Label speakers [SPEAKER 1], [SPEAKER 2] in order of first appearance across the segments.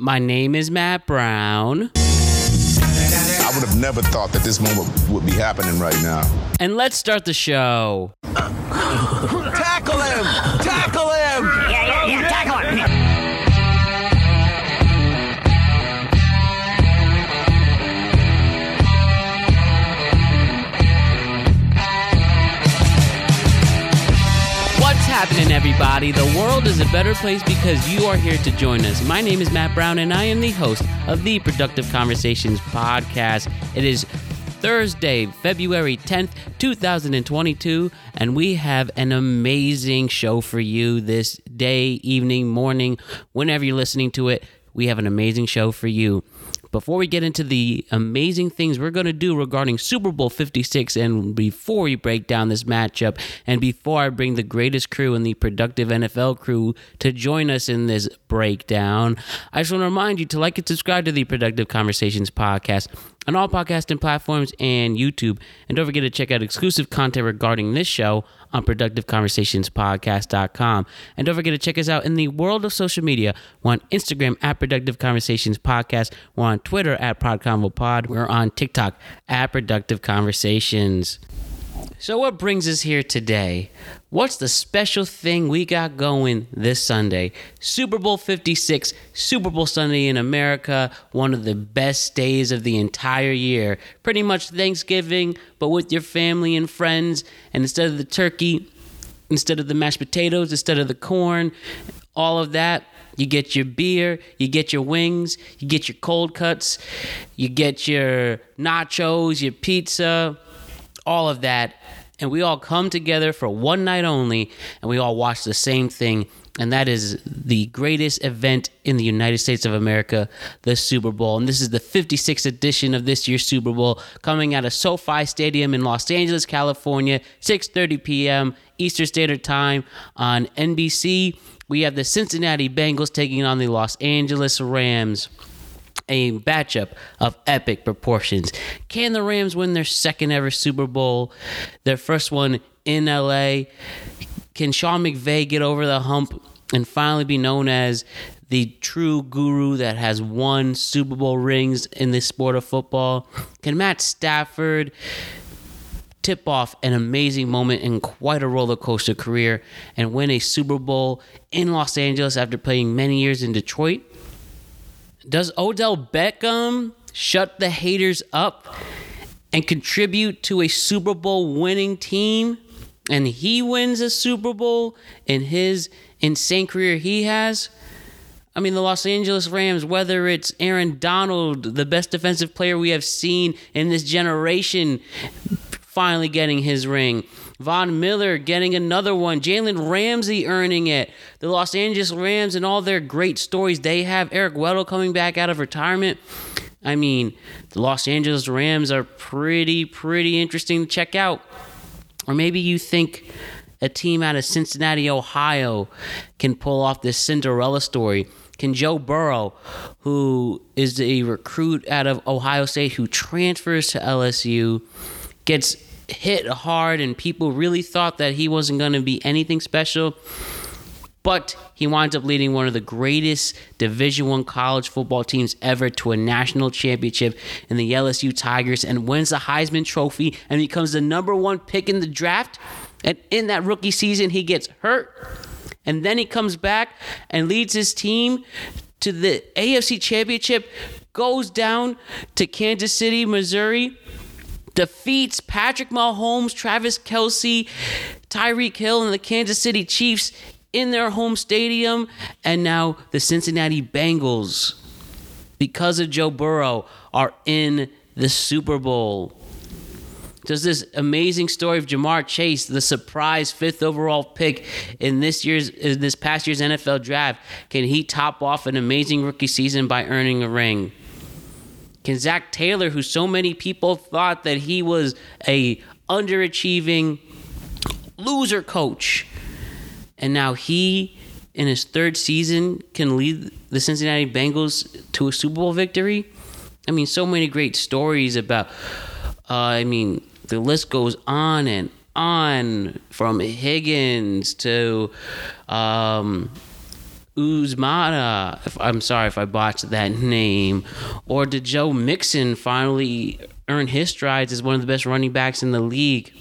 [SPEAKER 1] My name is Matt Brown.
[SPEAKER 2] I would have never thought that this moment would be happening right now.
[SPEAKER 1] And let's start the show.
[SPEAKER 3] Tackle him! Tackle him!
[SPEAKER 1] Happening, everybody? The world is a better place because you are here to join us. My name is Matt Brown, and I am the host of the Productive Conversations podcast. It is Thursday, February 10th, 2022, and we have an amazing show for you this day, evening, morning, whenever you're listening to it. We have an amazing show for you. Before we get into the amazing things we're going to do regarding Super Bowl 56, and before we break down this matchup, and before I bring the greatest crew and the productive NFL crew to join us in this breakdown, I just want to remind you to like and subscribe to the Productive Conversations podcast on all podcasting platforms and YouTube. And don't forget to check out exclusive content regarding this show on productiveconversationspodcast.com. And don't forget to check us out in the world of social media. We're on Instagram at Productive Conversations Podcast. We're on Twitter at ProdConvoPod. We're on TikTok at Productive Conversations. So, what brings us here today? What's the special thing we got going this Sunday? Super Bowl 56, Super Bowl Sunday in America, one of the best days of the entire year. Pretty much Thanksgiving, but with your family and friends. And instead of the turkey, instead of the mashed potatoes, instead of the corn, all of that, you get your beer, you get your wings, you get your cold cuts, you get your nachos, your pizza, all of that. And we all come together for one night only and we all watch the same thing. And that is the greatest event in the United States of America, the Super Bowl. And this is the 56th edition of this year's Super Bowl, coming out of SoFi Stadium in Los Angeles, California, 6:30 p.m. Eastern Standard Time on NBC. We have the Cincinnati Bengals taking on the Los Angeles Rams a matchup of epic proportions. Can the Rams win their second ever Super Bowl, their first one in LA? Can Sean McVay get over the hump and finally be known as the true guru that has won Super Bowl rings in the sport of football? Can Matt Stafford tip off an amazing moment in quite a roller coaster career and win a Super Bowl in Los Angeles after playing many years in Detroit? Does Odell Beckham shut the haters up and contribute to a Super Bowl winning team? And he wins a Super Bowl in his insane career he has? I mean, the Los Angeles Rams, whether it's Aaron Donald, the best defensive player we have seen in this generation, finally getting his ring. Von Miller getting another one. Jalen Ramsey earning it. The Los Angeles Rams and all their great stories they have. Eric Weddle coming back out of retirement. I mean, the Los Angeles Rams are pretty, pretty interesting to check out. Or maybe you think a team out of Cincinnati, Ohio can pull off this Cinderella story. Can Joe Burrow, who is a recruit out of Ohio State who transfers to LSU, gets hit hard and people really thought that he wasn't going to be anything special but he winds up leading one of the greatest division one college football teams ever to a national championship in the lsu tigers and wins the heisman trophy and becomes the number one pick in the draft. And in that rookie season he gets hurt and then he comes back and leads his team to the afc championship goes down to kansas city missouri defeats Patrick Mahomes, Travis Kelce, Tyreek Hill, and the Kansas City Chiefs in their home stadium. And now the Cincinnati Bengals, because of Joe Burrow, are in the Super Bowl. Does this amazing story of Ja'Marr Chase, the surprise fifth overall pick in this year's in this past year's NFL draft. Can he top off an amazing rookie season by earning a ring? Can Zac Taylor, who so many people thought that he was a underachieving loser coach, and now he, in his third season, can lead the Cincinnati Bengals to a Super Bowl victory? I mean, so many great stories about. Uh, I mean, the list goes on and on from Higgins to um, Uzmana. If, I'm sorry if I botched that name. Or did Joe Mixon finally earn his strides as one of the best running backs in the league?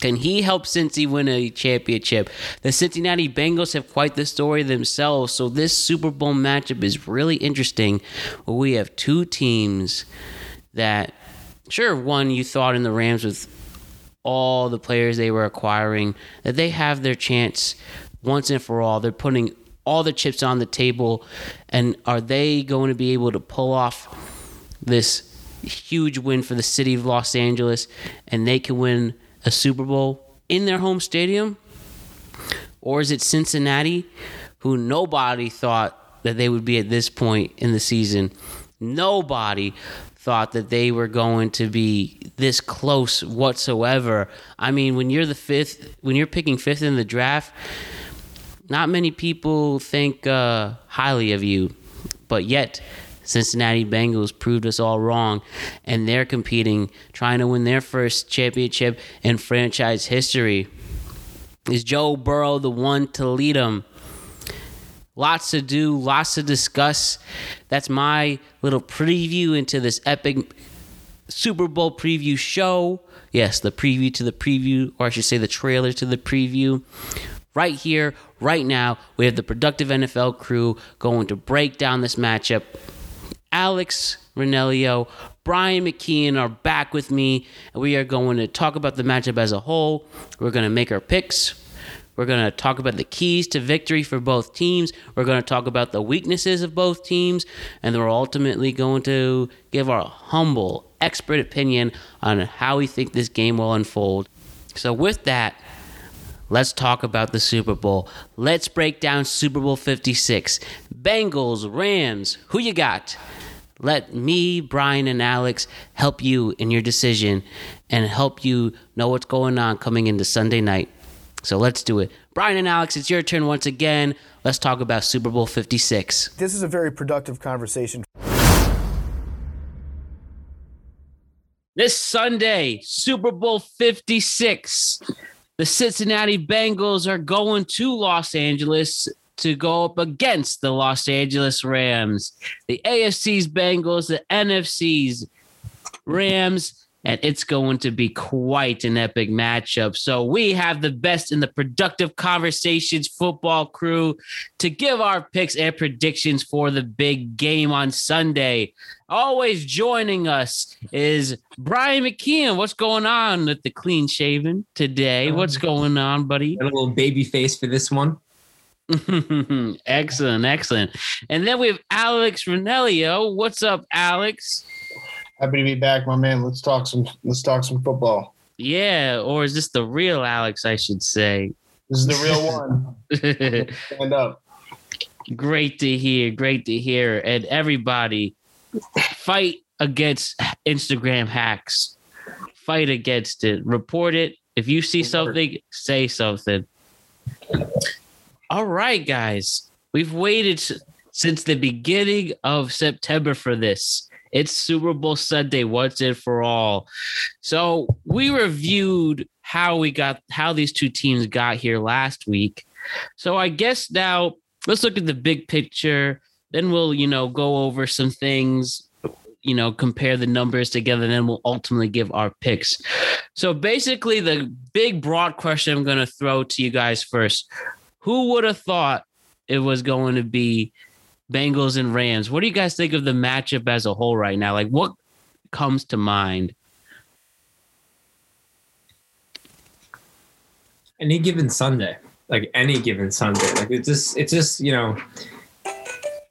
[SPEAKER 1] Can he help Cincy win a championship? The Cincinnati Bengals have quite the story themselves, so this Super Bowl matchup is really interesting. We have two teams that, sure, one you thought in the Rams with all the players they were acquiring, that they have their chance once and for all. They're putting all the chips on the table, and are they going to be able to pull off this huge win for the city of Los Angeles and they can win a Super Bowl in their home stadium? Or is it Cincinnati, who nobody thought that they would be at this point in the season? Nobody thought that they were going to be this close whatsoever. I mean, when you're the fifth, when you're picking fifth in the draft, not many people think uh, highly of you, but yet Cincinnati Bengals proved us all wrong, and they're competing, trying to win their first championship in franchise history. Is Joe Burrow the one to lead them? Lots to do, lots to discuss. That's my little preview into this epic Super Bowl preview show. Yes, the preview to the preview, or I should say the trailer to the preview. Right here, right now, we have the productive NFL crew going to break down this matchup Alex Ranelio, Brian McKeon are back with me, and we are going to talk about the matchup as a whole. We're going to make our picks. We're going to talk about the keys to victory for both teams. We're going to talk about the weaknesses of both teams, and then we're ultimately going to give our humble, expert opinion on how we think this game will unfold. So, with that, Let's talk about the Super Bowl. Let's break down Super Bowl 56. Bengals, Rams, who you got? Let me, Brian, and Alex help you in your decision and help you know what's going on coming into Sunday night. So let's do it. Brian and Alex, it's your turn once again. Let's talk about Super Bowl 56.
[SPEAKER 4] This is a very productive conversation.
[SPEAKER 1] This Sunday, Super Bowl 56. The Cincinnati Bengals are going to Los Angeles to go up against the Los Angeles Rams. The AFC's Bengals, the NFC's Rams, and it's going to be quite an epic matchup. So we have the best in the productive conversations football crew to give our picks and predictions for the big game on Sunday. Always joining us is Brian McKeon. What's going on with the clean shaven today? Oh. What's going on, buddy?
[SPEAKER 5] A little baby face for this one.
[SPEAKER 1] excellent, excellent. And then we have Alex Ranelio. What's up, Alex?
[SPEAKER 6] Happy to be back, my man. Let's talk some. Let's talk some football.
[SPEAKER 1] Yeah, or is this the real Alex? I should say.
[SPEAKER 6] This is the real one. Stand up.
[SPEAKER 1] Great to hear. Great to hear. And everybody, fight against Instagram hacks. Fight against it. Report it. If you see something, say something. All right, guys. We've waited since the beginning of September for this. It's Super Bowl Sunday, once and for all. So we reviewed how we got how these two teams got here last week. So I guess now let's look at the big picture. Then we'll, you know, go over some things, you know, compare the numbers together, and then we'll ultimately give our picks. So basically, the big broad question I'm going to throw to you guys first: Who would have thought it was going to be Bengals and Rams. What do you guys think of the matchup as a whole right now? Like, what comes to mind?
[SPEAKER 5] Any given Sunday, like any given Sunday, like it's just, it's just, you know,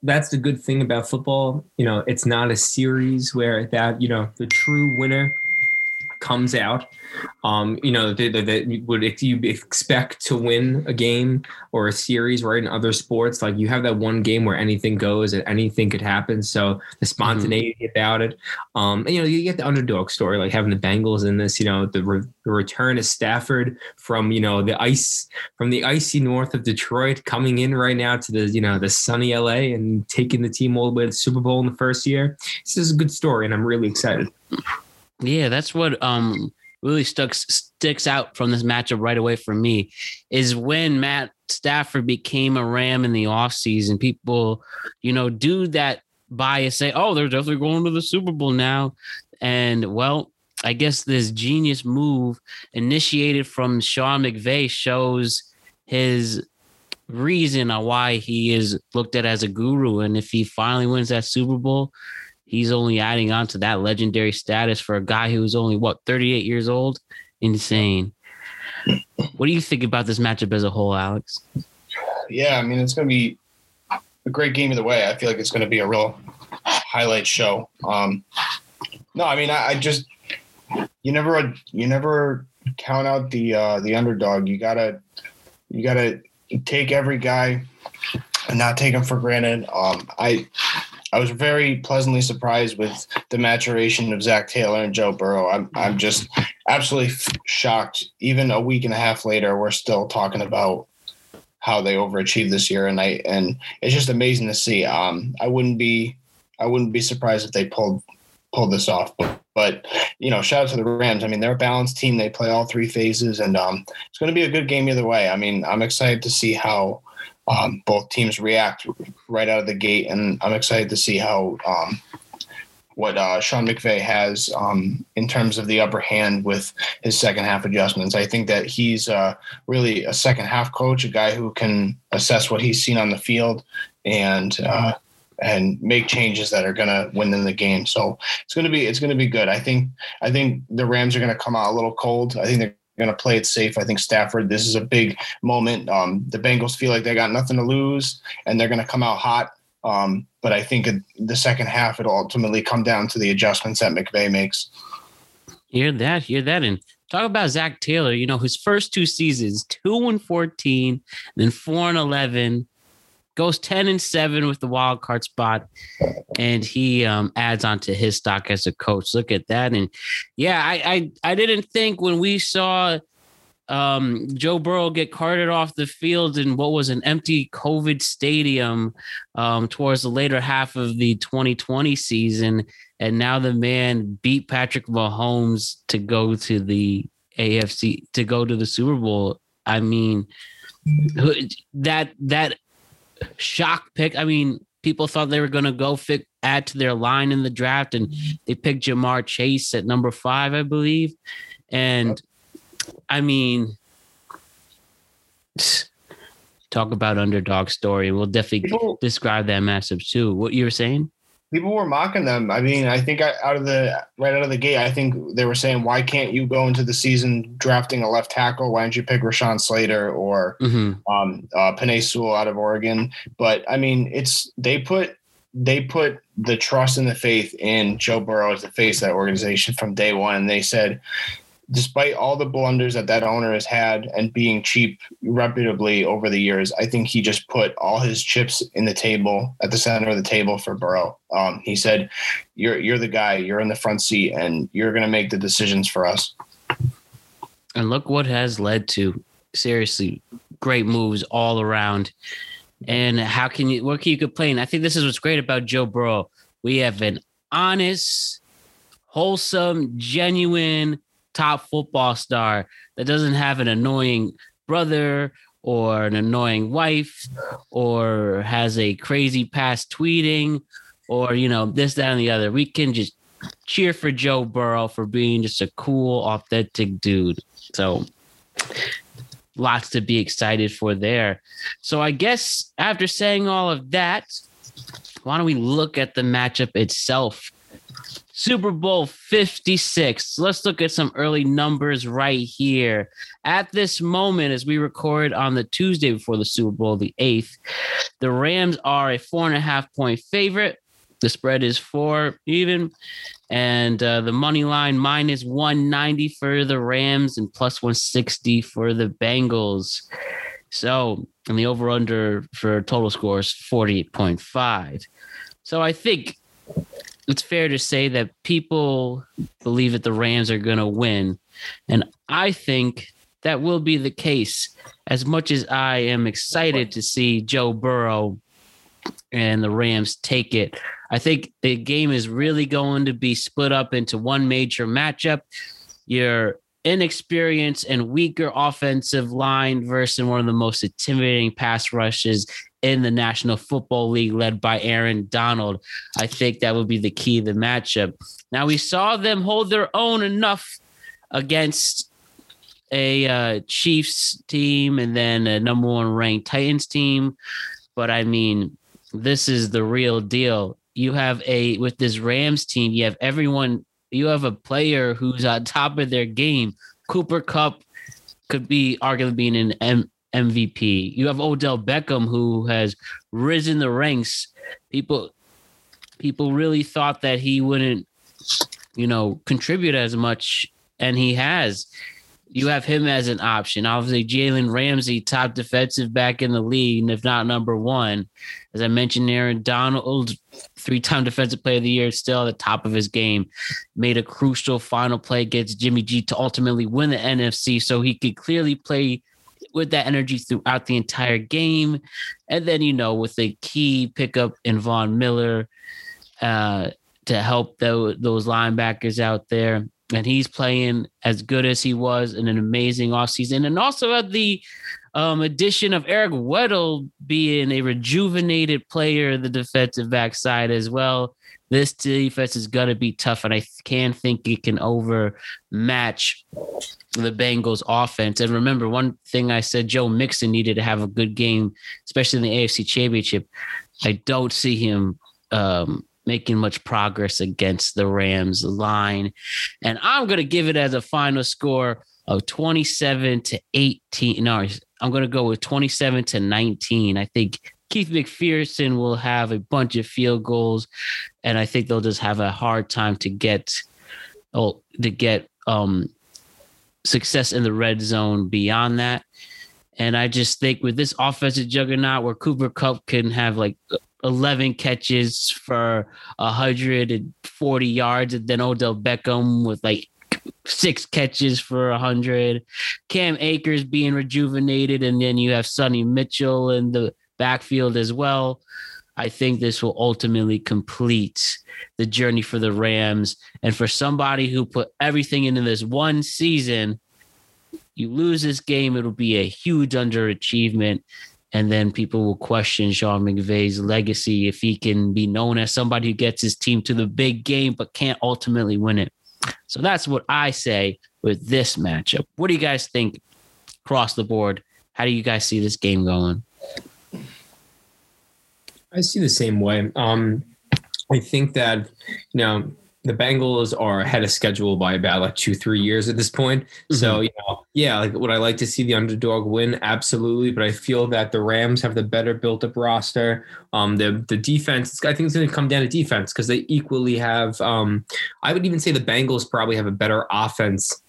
[SPEAKER 5] that's the good thing about football. You know, it's not a series where that, you know, the true winner comes out um, you know, that, would if you expect to win a game or a series, right? In other sports, like you have that one game where anything goes and anything could happen. So the mm-hmm. spontaneity mm-hmm. about it, um, and you know, you get the underdog story, like having the Bengals in this. You know, the, re- the return of Stafford from you know the ice from the icy north of Detroit, coming in right now to the you know the sunny LA and taking the team all the way to the Super Bowl in the first year. This is a good story, and I'm really excited.
[SPEAKER 1] Yeah, that's what um really stuck sticks out from this matchup right away for me is when Matt Stafford became a Ram in the offseason, people, you know, do that bias say, oh, they're definitely going to the Super Bowl now. And well, I guess this genius move initiated from Sean McVay shows his reason on why he is looked at as a guru. And if he finally wins that Super Bowl, he's only adding on to that legendary status for a guy who's only what 38 years old. Insane. What do you think about this matchup as a whole, Alex?
[SPEAKER 6] Yeah, I mean it's going to be a great game either way. I feel like it's going to be a real highlight show. Um, no, I mean I, I just you never you never count out the uh, the underdog. You gotta you gotta take every guy and not take him for granted. Um, I I was very pleasantly surprised with the maturation of Zac Taylor and Joe Burrow. I'm I'm just absolutely shocked. Even a week and a half later, we're still talking about how they overachieved this year, and I and it's just amazing to see. Um, I wouldn't be I wouldn't be surprised if they pulled pulled this off. But, but you know, shout out to the Rams. I mean, they're a balanced team. They play all three phases, and um, it's going to be a good game either way. I mean, I'm excited to see how um, both teams react right out of the gate, and I'm excited to see how um, what uh, Sean McVay has um, in terms of the upper hand with his second half adjustments. I think that he's uh, really a second half coach, a guy who can assess what he's seen on the field and uh, and make changes that are going to win them the game. So it's going to be it's going to be good. I think I think the Rams are going to come out a little cold. I think they're going to play it safe. I think Stafford. This is a big moment. Um, the Bengals feel like they got nothing to lose, and they're going to come out hot. Um, but I think the second half it'll ultimately come down to the adjustments that McVay makes.
[SPEAKER 1] Hear that? Hear that? And talk about Zac Taylor. You know his first two seasons, two and fourteen, then four and eleven goes 10 and 7 with the wild card spot and he um, adds on to his stock as a coach look at that and yeah i i, I didn't think when we saw um, Joe Burrow get carted off the field in what was an empty COVID stadium um, towards the later half of the 2020 season. And now the man beat Patrick Mahomes to go to the AFC, to go to the Super Bowl. I mean, that, that shock pick. I mean, people thought they were going to go fit, add to their line in the draft, and they picked Ja'Marr Chase at number five, I believe. And I mean, talk about underdog story. We'll definitely people, describe that massive too. What you were saying?
[SPEAKER 6] People were mocking them. I mean, I think out of the right out of the gate, I think they were saying, "Why can't you go into the season drafting a left tackle? Why don't you pick Rashawn Slater or mm-hmm. um, uh, Penei Sewell out of Oregon?" But I mean, it's they put they put the trust and the faith in Joe Burrow as the face of that organization from day one. And They said, despite all the blunders that that owner has had and being cheap reputably over the years, I think he just put all his chips in the table at the center of the table for Burrow. Um, he said, "You're you're the guy. You're in the front seat, and you're going to make the decisions for us."
[SPEAKER 1] And look what has led to seriously great moves all around. And how can you what can you complain? I think this is what's great about Joe Burrow. We have an honest, wholesome, genuine top football star that doesn't have an annoying brother or an annoying wife or has a crazy past tweeting or you know this that and the other. We can just cheer for joe burrow for being just a cool authentic dude. So lots to be excited for there. So i guess after saying all of that why don't we look at the matchup itself Super Bowl 56. Let's look at some early numbers right here. At this moment, as we record on the Tuesday before the Super Bowl, the 8th, the Rams are a four and a half point favorite. The spread is four even. And uh, the money line minus 190 for the Rams and plus 160 for the Bengals. So, and the over under for total scores is 48.5. So I think it's fair to say that people believe that the Rams are going to win. And I think that will be the case as much as I am excited to see Joe Burrow and the Rams take it. I think the game is really going to be split up into one major matchup. Your inexperienced and weaker offensive line versus one of the most intimidating pass rushes in the National Football League, led by Aaron Donald. I think that would be the key to the matchup. Now, we saw them hold their own enough against a uh, Chiefs team and then a number one ranked Titans team. But I mean, this is the real deal. You have a, with this Rams team, you have everyone, you have a player who's on top of their game. Cooper Kupp could be arguably being an M- MVP. You have Odell Beckham who has risen the ranks. People people really thought that he wouldn't, you know, contribute as much, and he has. You have him as an option. Obviously, Jalen Ramsey, top defensive back in the league, and if not number one. As I mentioned, Aaron Donald, three-time defensive player of the year, still at the top of his game, made a crucial final play against Jimmy G to ultimately win the NFC, so he could clearly play with that energy throughout the entire game. And then, you know, with a key pickup in Von Miller uh, to help those, those linebackers out there. And he's playing as good as he was in an amazing offseason. And also at the um, addition of Eric Weddle being a rejuvenated player, the defensive backside as well. This defense is going to be tough, and I can think it can overmatch the Bengals offense. And remember, one thing I said Joe Mixon needed to have a good game, especially in the AFC Championship. I don't see him um, making much progress against the Rams line. And I'm going to give it as a final score of 27 to 18. No, I'm going to go with 27 to 19. I think Keith McPherson will have a bunch of field goals, and I think they'll just have a hard time to get, oh, to get um, success in the red zone beyond that. And I just think with this offensive juggernaut where Cooper Kupp can have like 11 catches for 140 yards, and then Odell Beckham with like six catches for 100, Cam Akers being rejuvenated, and then you have Sonny Mitchell and the backfield as well. I think this will ultimately complete the journey for the Rams. And for somebody who put everything into this one season, you lose this game, it'll be a huge underachievement. And then people will question Sean McVay's legacy if he can be known as somebody who gets his team to the big game but can't ultimately win it. So that's what I say with this matchup. What do you guys think across the board? How do you guys see this game going?
[SPEAKER 5] I see the same way. Um, I think that you know the Bengals are ahead of schedule by about like two, three years at this point. Mm-hmm. So, you know, yeah, like would I like to see the underdog win? Absolutely. But I feel that the Rams have the better built up roster. Um, the the defense, I think it's going to come down to defense because they equally have. Um, I would even say the Bengals probably have a better offense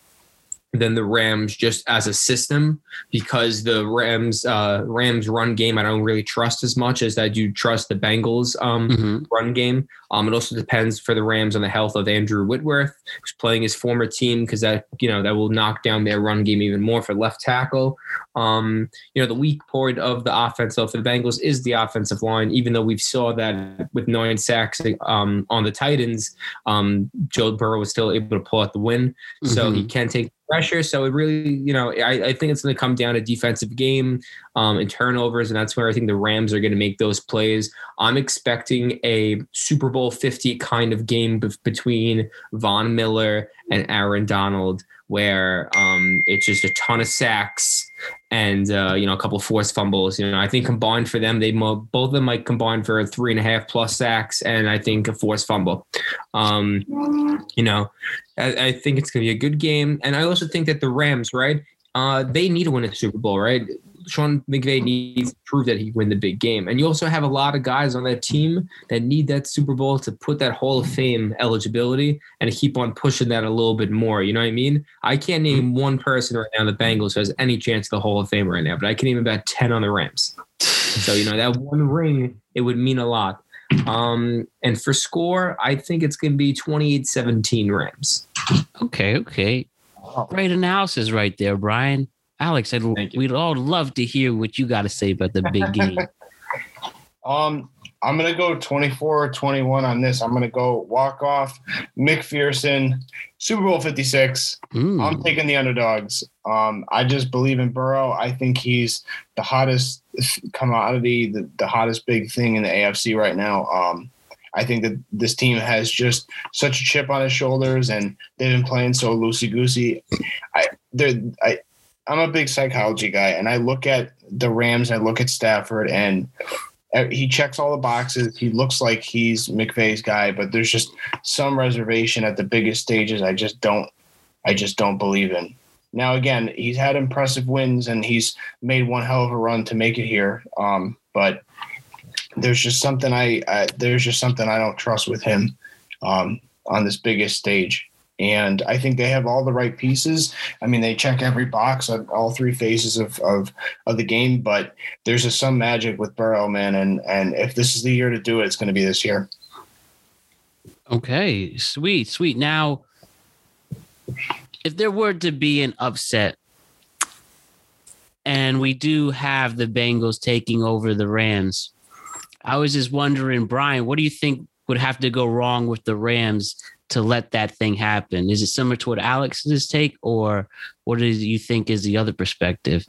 [SPEAKER 5] than the Rams just as a system because the Rams uh, Rams run game I don't really trust as much as I do trust the Bengals um, mm-hmm. run game. Um, it also depends for the Rams on the health of Andrew Whitworth, who's playing his former team, because that you know that will knock down their run game even more for left tackle. Um, you know, the weak point of the offense though for the Bengals is the offensive line. Even though we saw that with nine sacks um, on the Titans, um, Joe Burrow was still able to pull out the win, mm-hmm. so he mm-hmm. can take pressure. So it really, you know, I, I think it's going to come down to defensive game um, and turnovers, and that's where I think the Rams are going to make those plays. I'm expecting a Super Bowl 50 kind of game be- between Von Miller and Aaron Donald, where um, it's just a ton of sacks and uh, you know a couple of forced fumbles. You know, I think combined for them, they both of them might combine for three and a half plus sacks, and I think a forced fumble. Um, you know, I, I think it's going to be a good game, and I also think that the Rams, right? Uh, they need to win a Super Bowl, right? Sean McVay needs to prove that he win the big game. And you also have a lot of guys on that team that need that Super Bowl to put that Hall of Fame eligibility and keep on pushing that a little bit more. You know what I mean? I can't name one person right now in the Bengals who has any chance of the Hall of Fame right now, but I can name about 10 on the Rams. So, you know, that one ring, it would mean a lot. Um, and for score, I think it's going to be 28 17 Rams.
[SPEAKER 1] Okay, okay. Great analysis right there, Brian. Alex, I'd, we'd all love to hear what you got to say about the big game.
[SPEAKER 6] um, I'm gonna go 24 or 21 on this. I'm gonna go walk off McPherson, Super Bowl 56.
[SPEAKER 1] Mm.
[SPEAKER 6] I'm taking the underdogs. Um, I just believe in Burrow. I think he's the hottest commodity, the, the hottest big thing in the AFC right now. Um, I think that this team has just such a chip on his shoulders, and they've been playing so loosey goosey. I, they're, I, I'm a big psychology guy, and I look at the Rams, I look at Stafford, and uh, he checks all the boxes. He looks like he's McVay's guy, but there's just some reservation at the biggest stages. I just don't, I just don't believe in. Now, again, he's had impressive wins and he's made one hell of a run to make it here. Um, but there's just something I, I, there's just something I don't trust with him um, on this biggest stage. And I think they have all the right pieces. I mean, they check every box on all three phases of, of, of the game, but there's just some magic with Burrow, man. And, and if this is the year to do it, it's going to be this year.
[SPEAKER 1] Okay, sweet, sweet. Now, if there were to be an upset, and we do have the Bengals taking over the Rams, I was just wondering, Brian, what do you think would have to go wrong with the Rams to let that thing happen? Is it similar to what Alex's take, or what do you think is the other perspective?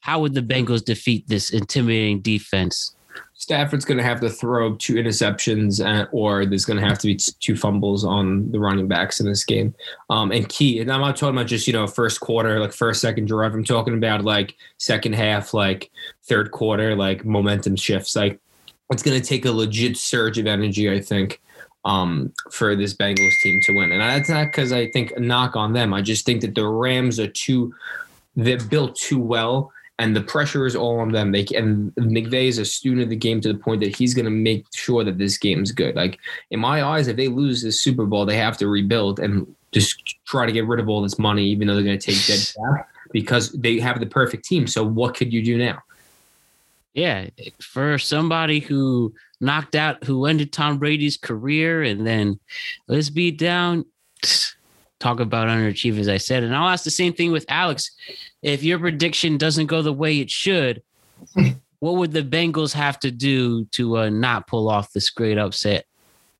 [SPEAKER 1] How would the Bengals defeat this intimidating defense?
[SPEAKER 5] Stafford's going to have to throw two interceptions, uh, or there's going to have to be two fumbles on the running backs in this game. Um, and key, and I'm not talking about just you know first quarter, like first second drive. I'm talking about like second half, like third quarter, like momentum shifts. Like it's going to take a legit surge of energy, I think, um, for this Bengals team to win. And that's not because I think a knock on them. I just think that the Rams are too, they're built too well and the pressure is all on them. They and McVay is a student of the game to the point that he's going to make sure that this game's good. Like in my eyes, if they lose this Super Bowl, they have to rebuild and just try to get rid of all this money, even though they're going to take dead cap because they have the perfect team. So what could you do now?
[SPEAKER 1] Yeah, for somebody who knocked out, who ended Tom Brady's career, and then let's beat down. Talk about underachieving, as I said, and I'll ask the same thing with Alex if your prediction doesn't go the way it should, what would the Bengals have to do to uh, not pull off this great upset?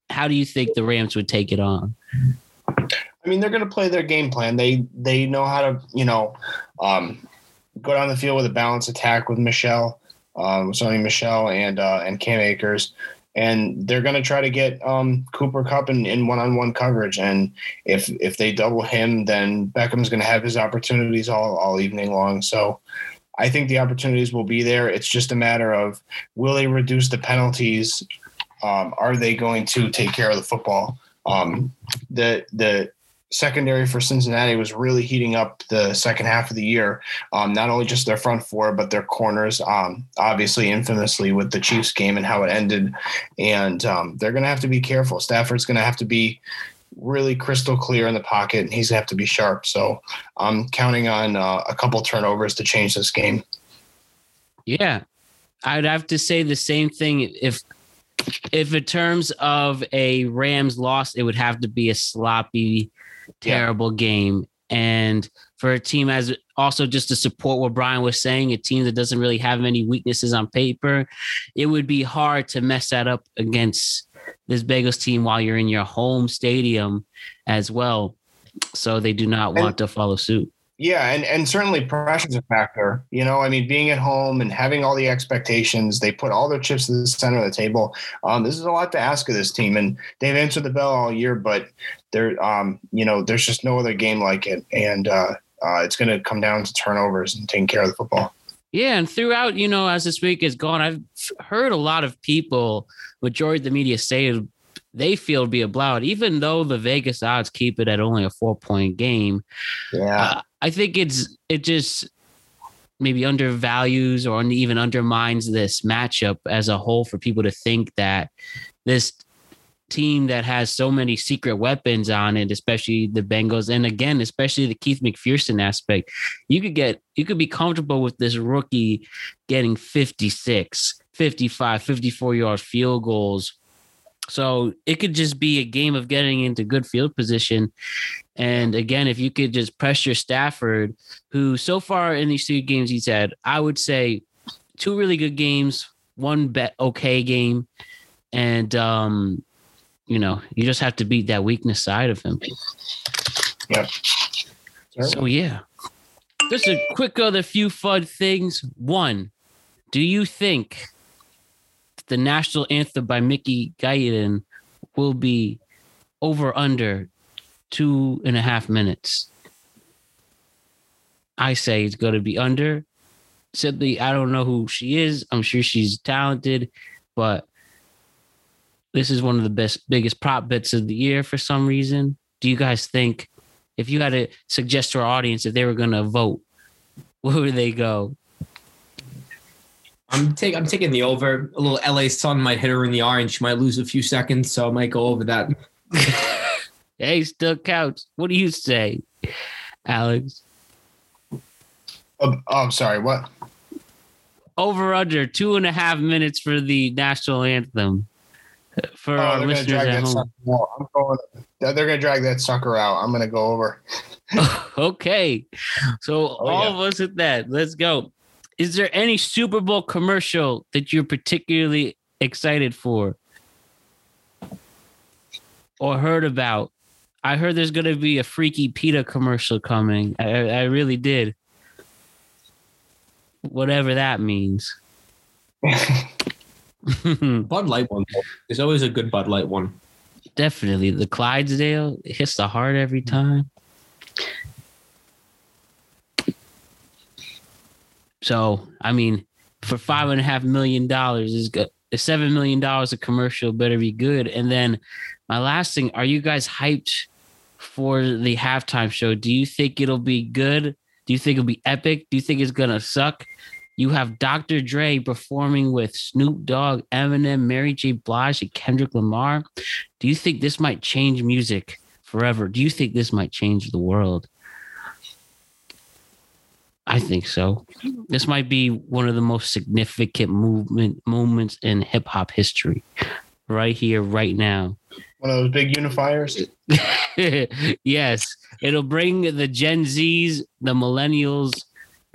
[SPEAKER 1] How do you think the Rams would take it on?
[SPEAKER 6] I mean, they're going to play their game plan. They they know how to you know um, go down the field with a balanced attack with Michel, um, Sony Michel and uh, and Cam Akers and they're going to try to get um, Cooper Kupp in, in one-on-one coverage. And if if they double him, then Beckham's going to have his opportunities all all evening long. So I think the opportunities will be there. It's just a matter of will they reduce the penalties? Um, are they going to take care of the football? Um, the the secondary for Cincinnati was really heating up the second half of the year. Um, not only just their front four, but their corners. Um, obviously, infamously with the Chiefs game and how it ended, and um, they're going to have to be careful. Stafford's going to have to be really crystal clear in the pocket, and he's going to have to be sharp. So I'm counting on uh, a couple turnovers to change this game.
[SPEAKER 1] Yeah, I'd have to say the same thing if if in terms of a Rams loss, it would have to be a sloppy terrible yeah. game. And for a team as also just to support what Brian was saying, a team that doesn't really have many weaknesses on paper, it would be hard to mess that up against this Bengals team while you're in your home stadium as well. So they do not want and, to follow suit.
[SPEAKER 6] Yeah, and and certainly pressure is a factor. You know, I mean, being at home and having all the expectations, they put all their chips to the center of the table. Um, this is a lot to ask of this team, and they've answered the bell all year. But there, um, you know, there's just no other game like it, and uh, uh, it's going to come down to turnovers and taking care of the football.
[SPEAKER 1] Yeah, and throughout, you know, as this week has gone, I've heard a lot of people, majority of the media say they feel to be a blowout, even though the Vegas odds keep it at only a four point game.
[SPEAKER 6] Yeah. Uh,
[SPEAKER 1] I think it's it just maybe undervalues or even undermines this matchup as a whole for people to think that this team that has so many secret weapons on it, especially the Bengals, and again, especially the Keith McPherson aspect, you could get you could be comfortable with this rookie getting 56, 55, 54 yard field goals so it could just be a game of getting into good field position. And again, if you could just pressure Stafford, who so far in these two games he's had, I would say two really good games, one bet okay game, and um, you know you just have to beat that weakness side of him.
[SPEAKER 6] Yeah.
[SPEAKER 1] So yeah, just a quick other few fun things. One, do you think the national anthem by Mickey Guyton will be over under two and a half minutes? I say it's going to be under. Simply, I don't know who she is. I'm sure she's talented, but this is one of the best, biggest prop bets of the year for some reason. Do you guys think, if you had to suggest to our audience if they were going to vote, where would they go?
[SPEAKER 5] I'm take I'm taking the over. A little LA sun might hit her in the eye and she might lose a few seconds, so I might go over that.
[SPEAKER 1] Hey, still counts. What do you say, Alex?
[SPEAKER 6] Oh, oh, I'm sorry. What?
[SPEAKER 1] Over under two and a half minutes for the national anthem. For
[SPEAKER 6] Oh,
[SPEAKER 1] our
[SPEAKER 6] they're gonna
[SPEAKER 1] listeners
[SPEAKER 6] drag
[SPEAKER 1] at
[SPEAKER 6] that
[SPEAKER 1] home.
[SPEAKER 6] I'm going. They're gonna drag that sucker out. I'm gonna go over.
[SPEAKER 1] okay. So oh, all
[SPEAKER 6] yeah.
[SPEAKER 1] of us at that. Let's go. Is there any Super Bowl commercial that you're particularly excited for? Or heard about? I heard there's gonna be a freaky PETA commercial coming. I, I really did. Whatever that means.
[SPEAKER 5] Bud Light one. There's always a good Bud Light one.
[SPEAKER 1] Definitely. The Clydesdale hits the heart every time. So, I mean, for five and a half million dollars is good. Seven million dollars a commercial better be good. And then my last thing, are you guys hyped for the halftime show? Do you think it'll be good? Do you think it'll be epic? Do you think it's gonna suck? You have Dr. Dre performing with Snoop Dogg, Eminem, Mary J. Blige, and Kendrick Lamar. Do you think this might change music forever? Do you think this might change the world? I think so. This might be one of the most significant movement moments in hip hop history. Right here, right now.
[SPEAKER 6] One of those big unifiers.
[SPEAKER 1] yes, it'll bring the Gen Zs, the millennials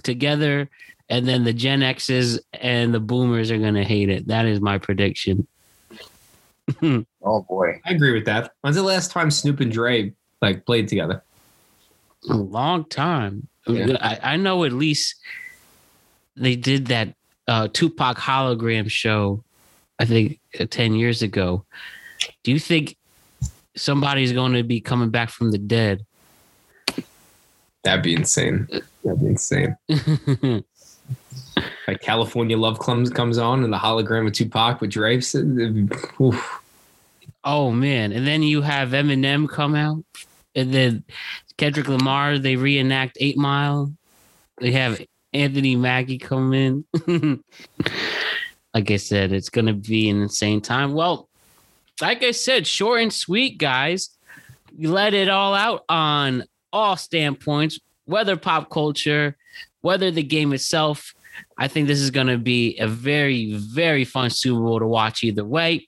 [SPEAKER 1] together, and then the Gen Xs and the boomers are going to hate it. That is my prediction.
[SPEAKER 6] Oh boy.
[SPEAKER 5] I agree with that. When's the last time Snoop and Dre like played together?
[SPEAKER 1] A long time.
[SPEAKER 5] Yeah.
[SPEAKER 1] I, I know at least they did that uh, Tupac hologram show, I think uh, 10 years ago. Do you think somebody's going to be coming back from the dead?
[SPEAKER 5] That'd be insane. That'd be insane. Like California Love comes comes on and the hologram of Tupac with Dre. so it'd be- oof.
[SPEAKER 1] Oh man! And then you have Eminem come out, and then Kendrick Lamar. They reenact Eight Mile. They have Anthony Mackie come in. like I said, it's gonna be an insane time. Well, like I said, short and sweet, guys. You let it all out on all standpoints, whether pop culture, whether the game itself. I think this is going to be a very, very fun Super Bowl to watch either way.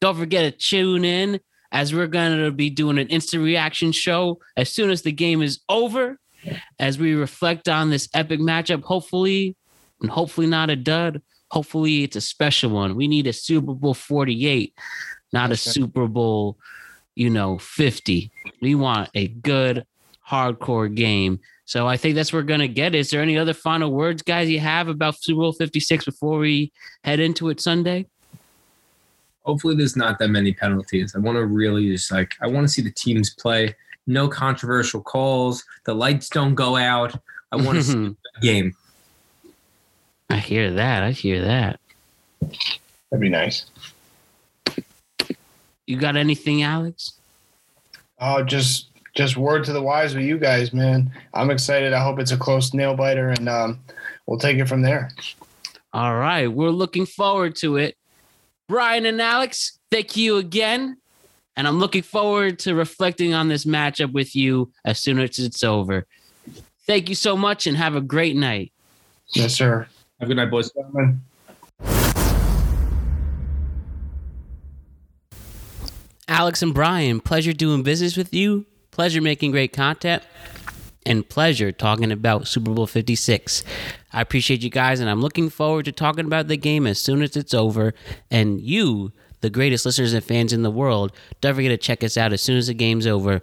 [SPEAKER 1] Don't forget to tune in as we're going to be doing an instant reaction show as soon as the game is over, as we reflect on this epic matchup. Hopefully, and hopefully not a dud. Hopefully, it's a special one. We need a Super Bowl 48, not a Super Bowl, you know, 50. We want a good, hardcore game. So I think that's what we're going to get. Is there any other final words, guys, you have about Super Bowl 56 before we head into it Sunday?
[SPEAKER 5] Hopefully, there's not that many penalties. I want to really just like I want to see the teams play. No controversial calls. The lights don't go out. I want to see the game.
[SPEAKER 1] I hear that. I hear that.
[SPEAKER 6] That'd be nice.
[SPEAKER 1] You got anything, Alex?
[SPEAKER 6] Oh, just just word to the wise with you guys, man. I'm excited. I hope it's a close nail biter, and um, we'll take it from there.
[SPEAKER 1] All right. We're looking forward to it. Brian and Alex, thank you again. And I'm looking forward to reflecting on this matchup with you as soon as it's over. Thank you so much and have a great night.
[SPEAKER 6] Yes, sir.
[SPEAKER 5] Have a good night, boys.
[SPEAKER 6] Gentlemen.
[SPEAKER 1] Alex and Brian, pleasure doing business with you. Pleasure making great content. And pleasure talking about Super Bowl 56. I appreciate you guys, and I'm looking forward to talking about the game as soon as it's over. And you, the greatest listeners and fans in the world, don't forget to check us out as soon as the game's over.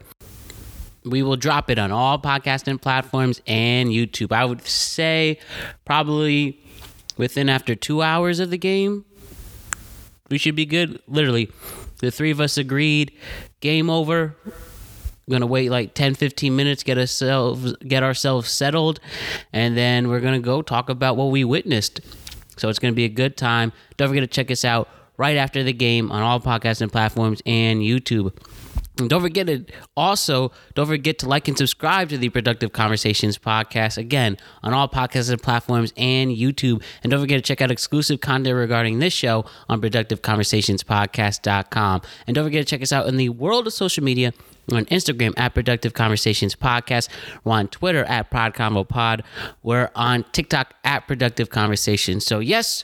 [SPEAKER 1] We will drop it on all podcasting platforms and YouTube. I would say probably within after two hours of the game, we should be good. Literally, the three of us agreed. Game over gonna wait like 10 15 minutes get ourselves get ourselves settled and then we're gonna go talk about what we witnessed so it's gonna be a good time don't forget to check us out right after the game on all podcasting platforms and youtube and don't forget to also don't forget to like and subscribe to the Productive Conversations podcast again on all podcasting platforms and YouTube. And don't forget to check out exclusive content regarding this show on productiveconversationspodcast.com. And don't forget to check us out in the world of social media on Instagram at Productive Conversations Podcast. We're on Twitter at ProdConvoPod. We're on TikTok at Productive Conversations. So yes,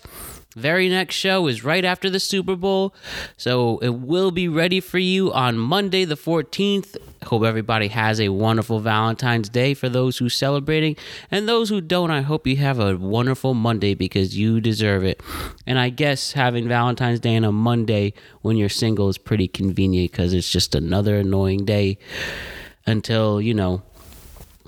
[SPEAKER 1] very next show is right after the Super Bowl. So it will be ready for you on Monday the 14th. Hope everybody has a wonderful Valentine's Day for those who celebrating and those who don't. I hope you have a wonderful Monday because you deserve it. And I guess having Valentine's Day on a Monday when you're single is pretty convenient because it's just another annoying day until, you know,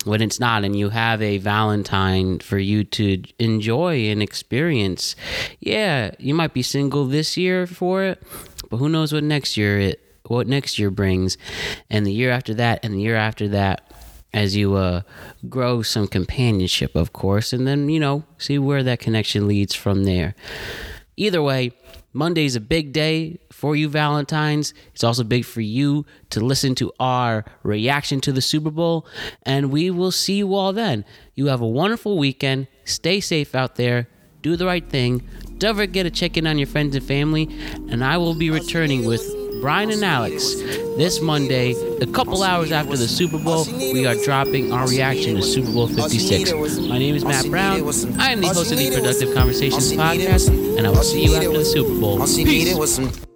[SPEAKER 1] when it's not and you have a valentine for you to enjoy and experience. Yeah you might be single this year for it but who knows what next year it what next year brings. And the year after that and the year after that as you uh, grow some companionship of course and then you know see where that connection leads from there. Either way Monday's a big day for you, Valentine's. It's also big for you to listen to our reaction to the Super Bowl, and we will see you all then. You have a wonderful weekend. Stay safe out there. Do the right thing. Don't forget to check in on your friends and family, and I will be returning with Brian and Alex this Monday, a couple hours after the Super Bowl. We are dropping our reaction to Super Bowl 56. My name is Matt Brown. I am the host of the Productive Conversations podcast, and I will see you after the Super Bowl. Peace.